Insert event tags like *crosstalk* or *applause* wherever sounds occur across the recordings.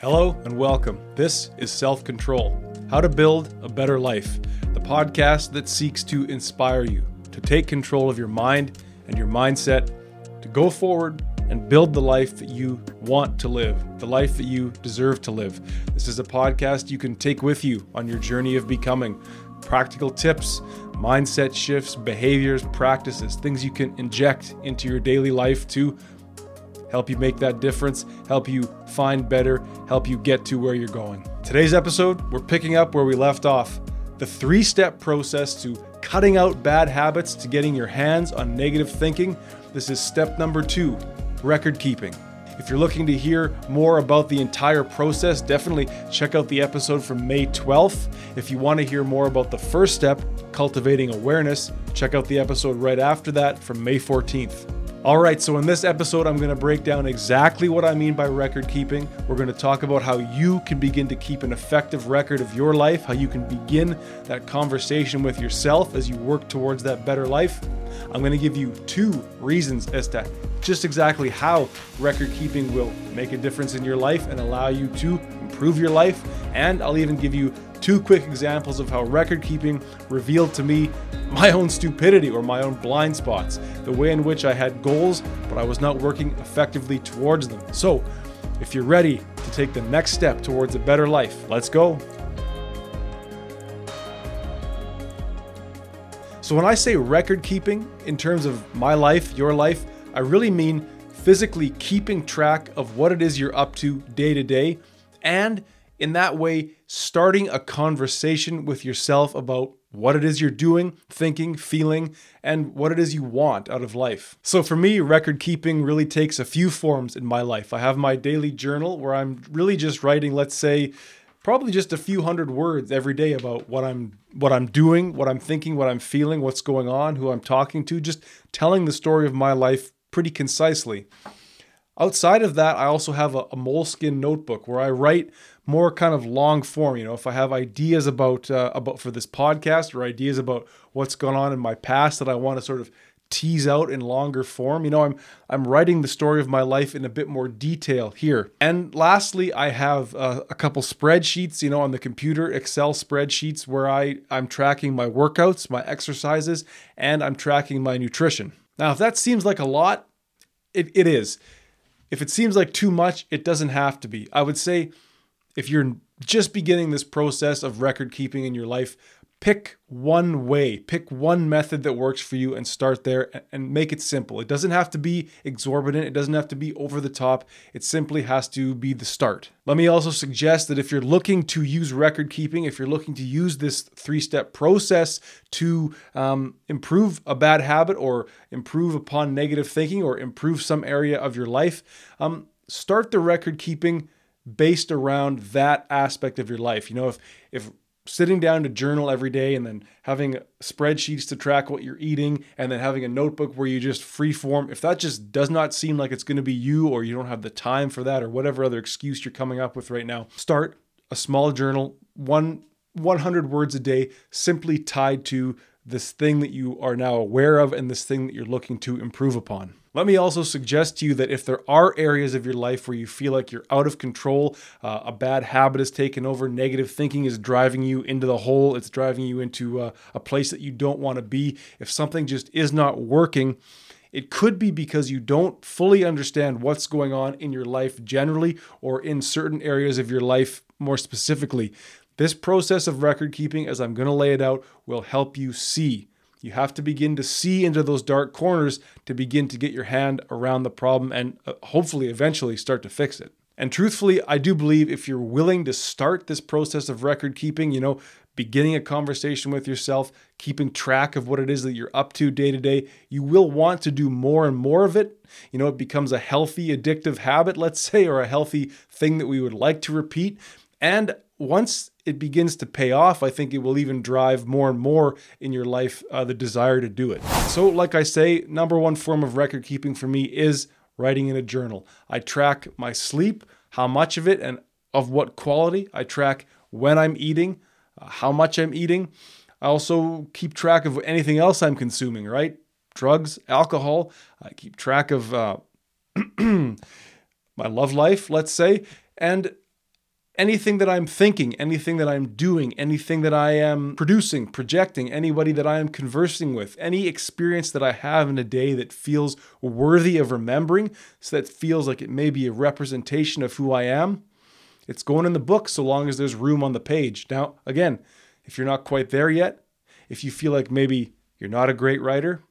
Hello and welcome. This is Self Control How to Build a Better Life, the podcast that seeks to inspire you to take control of your mind and your mindset, to go forward and build the life that you want to live, the life that you deserve to live. This is a podcast you can take with you on your journey of becoming. Practical tips, mindset shifts, behaviors, practices, things you can inject into your daily life to help you make that difference, help you find better, help you get to where you're going. Today's episode, we're picking up where we left off the three step process to cutting out bad habits to getting your hands on negative thinking. This is step number two record keeping. If you're looking to hear more about the entire process, definitely check out the episode from May 12th. If you want to hear more about the first step, cultivating awareness, check out the episode right after that from May 14th. All right, so in this episode, I'm going to break down exactly what I mean by record keeping. We're going to talk about how you can begin to keep an effective record of your life, how you can begin that conversation with yourself as you work towards that better life. I'm going to give you two reasons as to just exactly how record keeping will make a difference in your life and allow you to improve your life. And I'll even give you two quick examples of how record keeping revealed to me my own stupidity or my own blind spots, the way in which I had goals, but I was not working effectively towards them. So, if you're ready to take the next step towards a better life, let's go. So, when I say record keeping in terms of my life, your life, I really mean physically keeping track of what it is you're up to day to day, and in that way, starting a conversation with yourself about what it is you're doing, thinking, feeling, and what it is you want out of life. So for me, record keeping really takes a few forms in my life. I have my daily journal where I'm really just writing, let's say, probably just a few hundred words every day about what I'm what I'm doing, what I'm thinking, what I'm feeling, what's going on, who I'm talking to, just telling the story of my life pretty concisely. Outside of that, I also have a, a Moleskine notebook where I write more kind of long form. You know, if I have ideas about uh, about for this podcast or ideas about what's gone on in my past that I want to sort of tease out in longer form. You know, I'm I'm writing the story of my life in a bit more detail here. And lastly, I have uh, a couple spreadsheets, you know, on the computer, Excel spreadsheets where I I'm tracking my workouts, my exercises, and I'm tracking my nutrition. Now, if that seems like a lot, it, it is. If it seems like too much, it doesn't have to be. I would say if you're just beginning this process of record keeping in your life, pick one way, pick one method that works for you and start there and make it simple. It doesn't have to be exorbitant, it doesn't have to be over the top. It simply has to be the start. Let me also suggest that if you're looking to use record keeping, if you're looking to use this three step process to um, improve a bad habit or improve upon negative thinking or improve some area of your life, um, start the record keeping based around that aspect of your life. You know, if if sitting down to journal every day and then having spreadsheets to track what you're eating and then having a notebook where you just free form if that just does not seem like it's going to be you or you don't have the time for that or whatever other excuse you're coming up with right now start a small journal one 100 words a day simply tied to this thing that you are now aware of and this thing that you're looking to improve upon let me also suggest to you that if there are areas of your life where you feel like you're out of control, uh, a bad habit has taken over, negative thinking is driving you into the hole, it's driving you into uh, a place that you don't want to be, if something just is not working, it could be because you don't fully understand what's going on in your life generally or in certain areas of your life more specifically. This process of record keeping, as I'm going to lay it out, will help you see you have to begin to see into those dark corners to begin to get your hand around the problem and uh, hopefully eventually start to fix it. And truthfully, I do believe if you're willing to start this process of record keeping, you know, beginning a conversation with yourself, keeping track of what it is that you're up to day to day, you will want to do more and more of it. You know, it becomes a healthy, addictive habit, let's say, or a healthy thing that we would like to repeat. And once it begins to pay off, I think it will even drive more and more in your life uh, the desire to do it. So, like I say, number one form of record keeping for me is writing in a journal. I track my sleep, how much of it, and of what quality. I track when I'm eating, uh, how much I'm eating. I also keep track of anything else I'm consuming, right? Drugs, alcohol. I keep track of uh, *clears throat* my love life, let's say. And anything that I'm thinking, anything that I'm doing, anything that I am producing, projecting, anybody that I am conversing with, any experience that I have in a day that feels worthy of remembering, so that feels like it may be a representation of who I am, it's going in the book so long as there's room on the page. Now, again, if you're not quite there yet, if you feel like maybe you're not a great writer,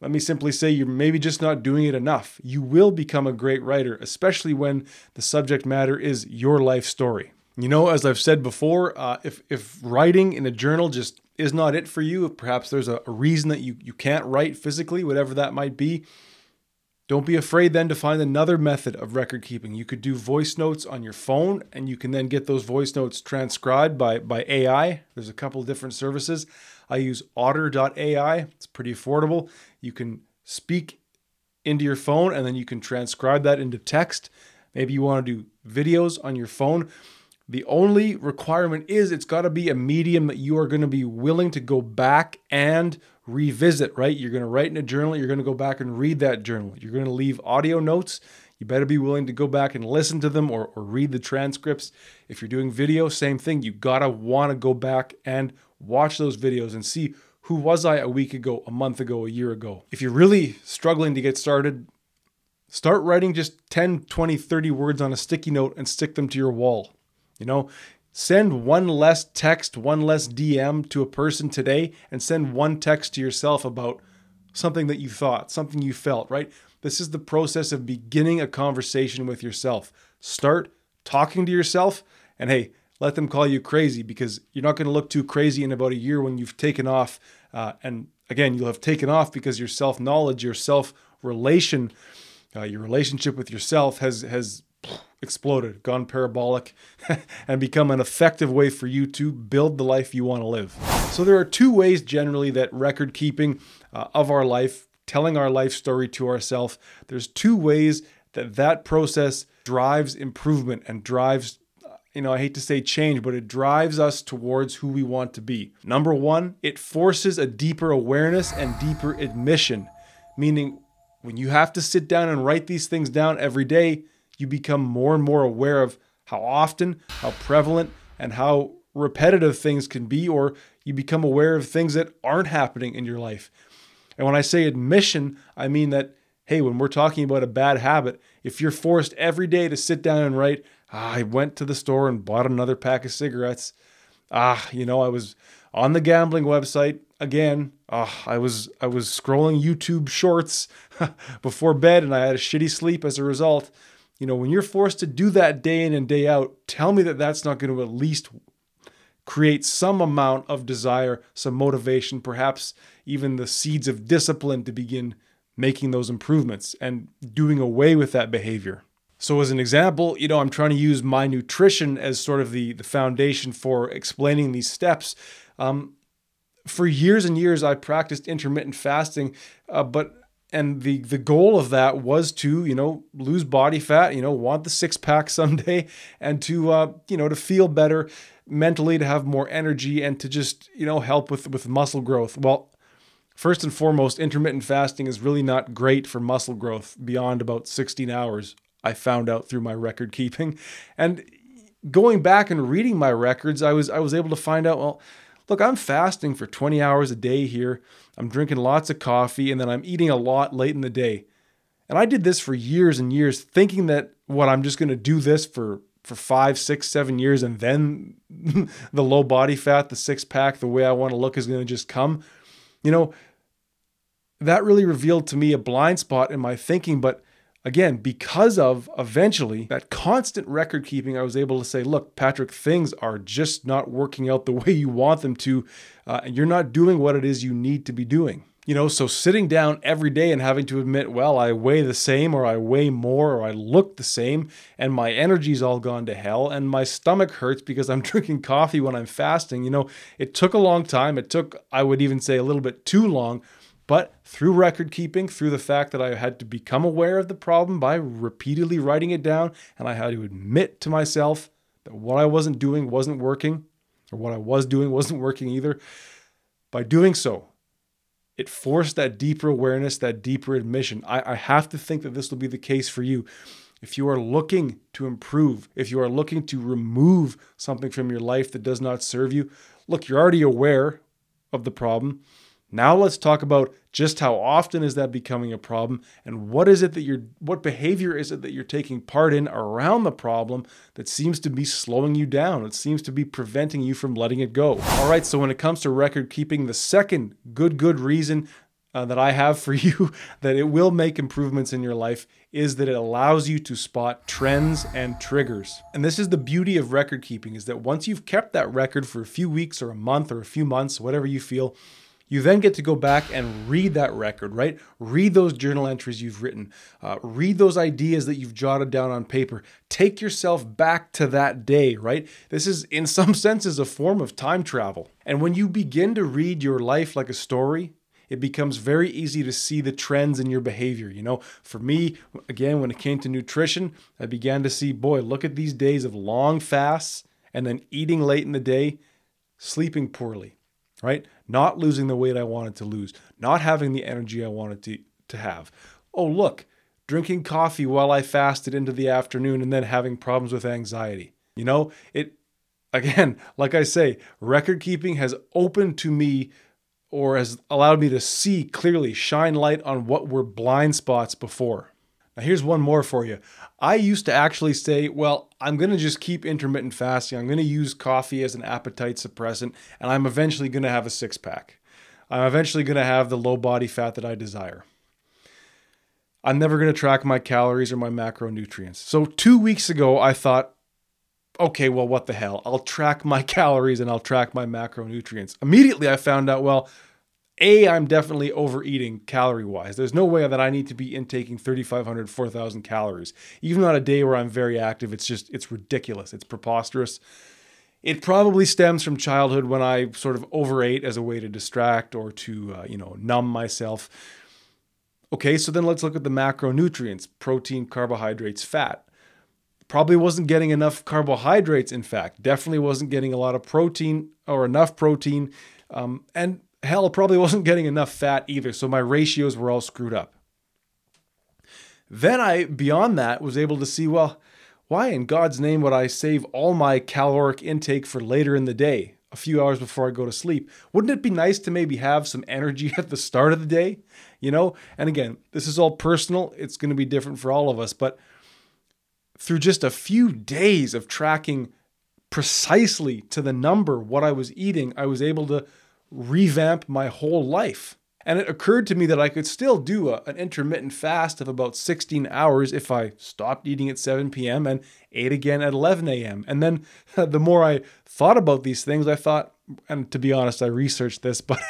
let me simply say you're maybe just not doing it enough. You will become a great writer, especially when the subject matter is your life story. You know, as I've said before, uh, if, if writing in a journal just is not it for you, if perhaps there's a, a reason that you, you can't write physically, whatever that might be, don't be afraid then to find another method of record keeping. You could do voice notes on your phone and you can then get those voice notes transcribed by, by AI. There's a couple different services. I use otter.ai, it's pretty affordable. You can speak into your phone and then you can transcribe that into text. Maybe you want to do videos on your phone. The only requirement is it's got to be a medium that you are going to be willing to go back and revisit, right? You're going to write in a journal, you're going to go back and read that journal. You're going to leave audio notes. You better be willing to go back and listen to them or, or read the transcripts. If you're doing video, same thing. You got to want to go back and watch those videos and see who was I a week ago, a month ago, a year ago. If you're really struggling to get started, start writing just 10, 20, 30 words on a sticky note and stick them to your wall. You know, send one less text, one less DM to a person today, and send one text to yourself about something that you thought, something you felt, right? This is the process of beginning a conversation with yourself. Start talking to yourself, and hey, let them call you crazy because you're not going to look too crazy in about a year when you've taken off. Uh, and again, you'll have taken off because your self knowledge, your self relation, uh, your relationship with yourself has has exploded, gone parabolic, *laughs* and become an effective way for you to build the life you want to live. So, there are two ways generally that record keeping uh, of our life, telling our life story to ourselves, there's two ways that that process drives improvement and drives you know, I hate to say change, but it drives us towards who we want to be. Number one, it forces a deeper awareness and deeper admission, meaning when you have to sit down and write these things down every day, you become more and more aware of how often, how prevalent, and how repetitive things can be, or you become aware of things that aren't happening in your life. And when I say admission, I mean that, hey, when we're talking about a bad habit, if you're forced every day to sit down and write, ah, I went to the store and bought another pack of cigarettes. Ah, you know, I was on the gambling website again. Ah, I was I was scrolling YouTube shorts *laughs* before bed and I had a shitty sleep as a result you know, when you're forced to do that day in and day out, tell me that that's not going to at least create some amount of desire, some motivation, perhaps even the seeds of discipline to begin making those improvements and doing away with that behavior. So, as an example, you know, I'm trying to use my nutrition as sort of the, the foundation for explaining these steps. Um, for years and years, I practiced intermittent fasting, uh, but and the the goal of that was to you know lose body fat you know want the six pack *laughs* someday and to uh, you know to feel better mentally to have more energy and to just you know help with with muscle growth well first and foremost intermittent fasting is really not great for muscle growth beyond about 16 hours i found out through my record keeping and going back and reading my records i was i was able to find out well look, I'm fasting for 20 hours a day here. I'm drinking lots of coffee and then I'm eating a lot late in the day. And I did this for years and years, thinking that what I'm just going to do this for for five, six, seven years, and then *laughs* the low body fat, the six pack, the way I want to look is going to just come. You know, that really revealed to me a blind spot in my thinking. But again, because of eventually that constant record keeping, I was able to say, look, Patrick, things are just not working out the *laughs* way you want them to, uh, and you're not doing what it is you need to be doing. You know, so sitting down every day and having to admit, well, I weigh the same, or I weigh more, or I look the same, and my energy's all gone to hell, and my stomach hurts because I'm *laughs* drinking coffee when I'm fasting. You know, it took a long time. It took, I would even say, a little bit too long but through record keeping, through the fact that I had to become aware of the problem by repeatedly writing it down, and I had to admit to myself that what I wasn't doing wasn't working, or what I was doing *laughs* wasn't working either, by doing so, it forced that deeper awareness, that deeper admission. I, I have to think that this will be the case for you. if you are looking to improve, if you are looking to remove something from your life that does not serve you, look, you're already aware of the problem. Now let's talk about just how often is that becoming a problem and what is it that you're what behavior is it that you're taking part in around the problem that seems to be slowing you down. It seems to be preventing you from letting it go. All right, so when it comes to record keeping, the second good good reason uh, that I have for *laughs* you that it will make improvements in your life is that it allows you to spot trends and triggers. And this is the beauty of record keeping is that once you've kept that record for a few weeks or a month or a few months, whatever you feel, you then get to go back and read that record, right? Read those journal entries you've written, uh, read those ideas that you've jotted down on paper. Take yourself back to that day, right? This is, in *laughs* some senses, a form of time travel. And when you begin to read your life like a story, it becomes very easy to see the trends in your behavior. You know, for me, again, when it came to nutrition, I began to see, boy, look at these days of long fasts and then eating late in the day, sleeping poorly, right? Not losing the weight I wanted to lose, not having the energy I wanted to, to have. Oh, look, drinking coffee while I fasted into the afternoon and then having problems with anxiety. You know, it, *laughs* again, like I say, record keeping has opened to me or has allowed me to see clearly, shine light on what were blind spots before. Now, here's one more for you. I used to actually say, well, I'm going to just keep intermittent fasting. I'm going to use coffee as an appetite suppressant, and I'm eventually going to have a six pack. I'm eventually going to have the low body fat that I desire. I'm never going to track my calories or my macronutrients. So, two weeks ago, I thought, okay, well, what the hell? I'll track my *laughs* calories and I'll track my macronutrients. Immediately, I found out, well, A, I'm definitely overeating calorie wise. There's no way that I need to be intaking 3,500, 4,000 calories. Even on a day where I'm very active, it's just, it's ridiculous. It's preposterous. It probably stems from childhood when I sort of overate as a way to distract or to, uh, you know, numb myself. Okay, so then let's look at the macronutrients protein, carbohydrates, fat Probably wasn't getting enough carbohydrates, in fact. Definitely wasn't getting a lot of protein or enough protein. Um, and hell, probably wasn't getting enough fat either. So my ratios were all screwed up. Then I, beyond that, was able to see well, why in God's name would I save all my caloric intake for later in the day, a few hours before I go to sleep? Wouldn't it be nice to maybe have some energy *laughs* at the start of the day? You know, and again, this is all personal. It's going to be different for all of us, but through just a few days of tracking precisely to the number what I was eating, I was able to revamp my whole life. And it occurred to me that I could still do a, an intermittent fast of about 16 hours if I stopped eating at 7 p.m. and ate again at 11 a.m. And then *laughs* the more I thought about these things, I thought, and to be honest, I researched this, *laughs* but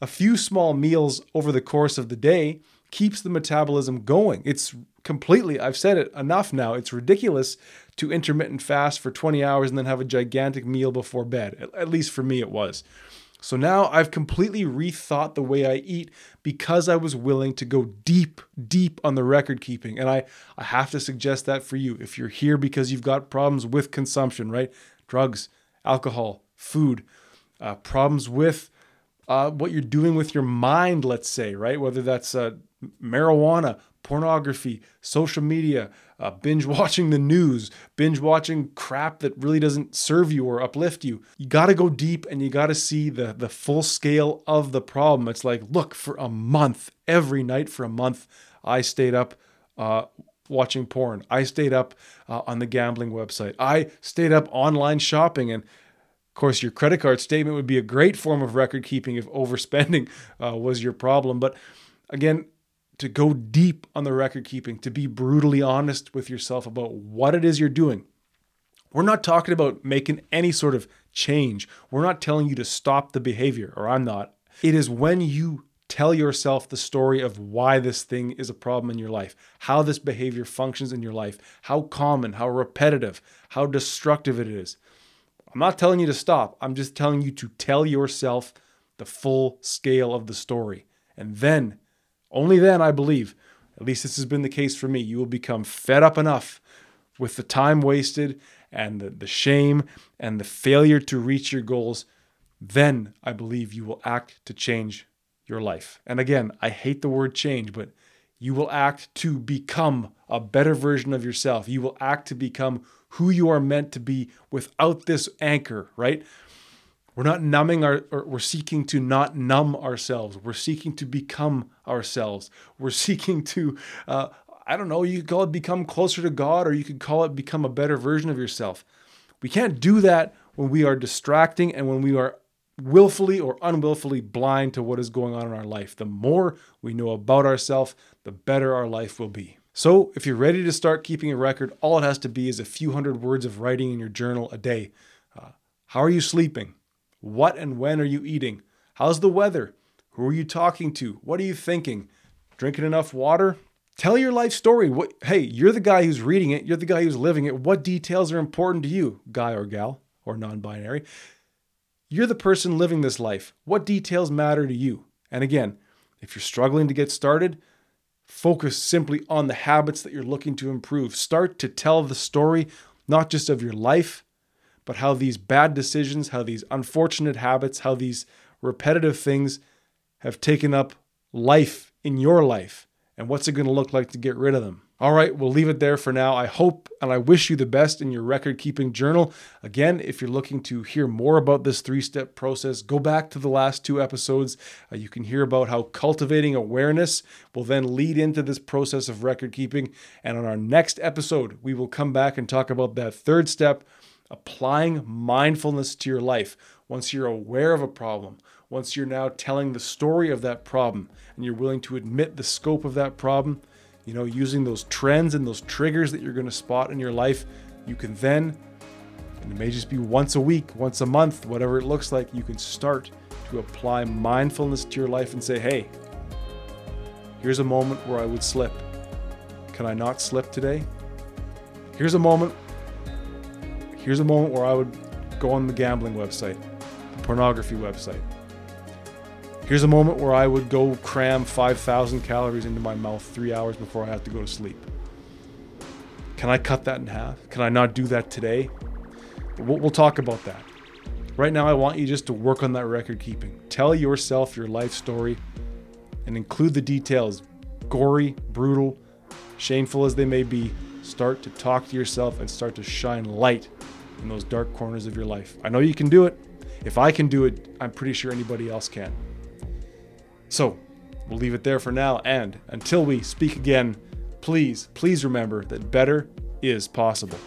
a few small meals over the course of the day keeps the metabolism going. It's completely, I've said it enough now. It's ridiculous to intermittent fast for 20 hours and then have a gigantic meal before bed. At least for me, it was. So now I've completely rethought the way I eat because I was willing to go deep, deep on the record keeping. And I, I have to suggest that for you. If you're here because you've got problems with consumption, right? Drugs, alcohol, food, uh, problems with uh, what you're doing with your mind, let's say, right? Whether that's uh, marijuana, pornography, social media, uh, binge *laughs* watching the news, binge watching crap that really doesn't serve you or uplift you. You got to go deep and you got to see the the full scale of the problem. It's like, look, for a month, every night for a month, I stayed up uh, watching porn. I stayed up uh, on the gambling website. I stayed up online shopping and. Of course, your credit card statement would be a great form of record keeping if overspending *laughs* uh, was your problem. But again, to go deep on the record keeping, to be brutally honest with yourself about what it is you're doing. We're not talking about making any sort of change. We're not telling you to stop the behavior, or I'm not. It is when you tell yourself the story of why this thing is a problem in your life, how this behavior functions in your life, how common, how repetitive, how destructive it is. I'm not telling you to stop. I'm just telling you to tell yourself the full scale of the story. And then only then, I believe, at least this has been the case for me, you will become fed up enough with the time wasted and the, the shame and the failure to reach your goals. Then I believe you will act to change your life. And again, I hate the word change, but You will act to become a better version of yourself. You will act to become who you are meant to be without this anchor, right? We're not numbing our, we're seeking to not numb ourselves. We're seeking to become ourselves. We're *laughs* seeking to, uh, I don't know, you could call it become closer to God or you could call it become a better version of yourself. We can't do that when we are distracting and when we are willfully or unwillfully blind to what is going on in our life. The more we know about ourselves, the better our life will be. So, if you're ready to start keeping a record, all it has to be is a few hundred words of writing in your journal a day. Uh, how are you sleeping? What and when are you eating? How's the weather? Who are you talking to? What are you thinking? Drinking enough water? Tell your life story. What, hey, you're the guy who's reading it, you're the guy who's living it. What details are important to you, guy or gal, or non binary? You're the person living this life. What details matter to you? And again, if you're struggling to get started, focus simply on the habits that you're looking to improve. Start to tell the story, not just of your life, but how these bad decisions, how these unfortunate habits, how these repetitive things have taken up life in your life. And what's it going to look like to get rid of them? All right, we'll leave it there for now. I hope and I wish you the best in your record keeping journal. Again, if you're looking to hear more about this three step process, go back to the last two episodes. Uh, you can hear about how cultivating awareness will then lead into this process of record keeping. And on our next episode, we will come back and talk about that third step applying mindfulness to your life. Once you're aware of a problem, once you're now telling the story of that problem, and you're willing to admit the scope of that problem you know, using those trends and those triggers that you're going to spot in your life, you can then, and it may just be once a week, once a month, whatever it looks like, you can start to apply mindfulness to your life and say, hey, here's a moment where I would slip. Can I not slip today? Here's a moment. Here's a moment where I would go on the gambling website, the pornography website. Here's a moment where I would go cram 5,000 calories into my mouth three hours before I have to go to sleep. Can I cut that in half? Can I not do that today? We'll, talk about that. Right now, I want you just to work on that record keeping. Tell yourself your life story and include the details, gory, brutal, shameful as they may be. Start to talk to yourself and start to shine light in those dark corners of your life. I know you can do it. If I can do it, I'm pretty sure anybody else can. So, we'll leave it there for now. And until we speak again, please, please remember that better is possible.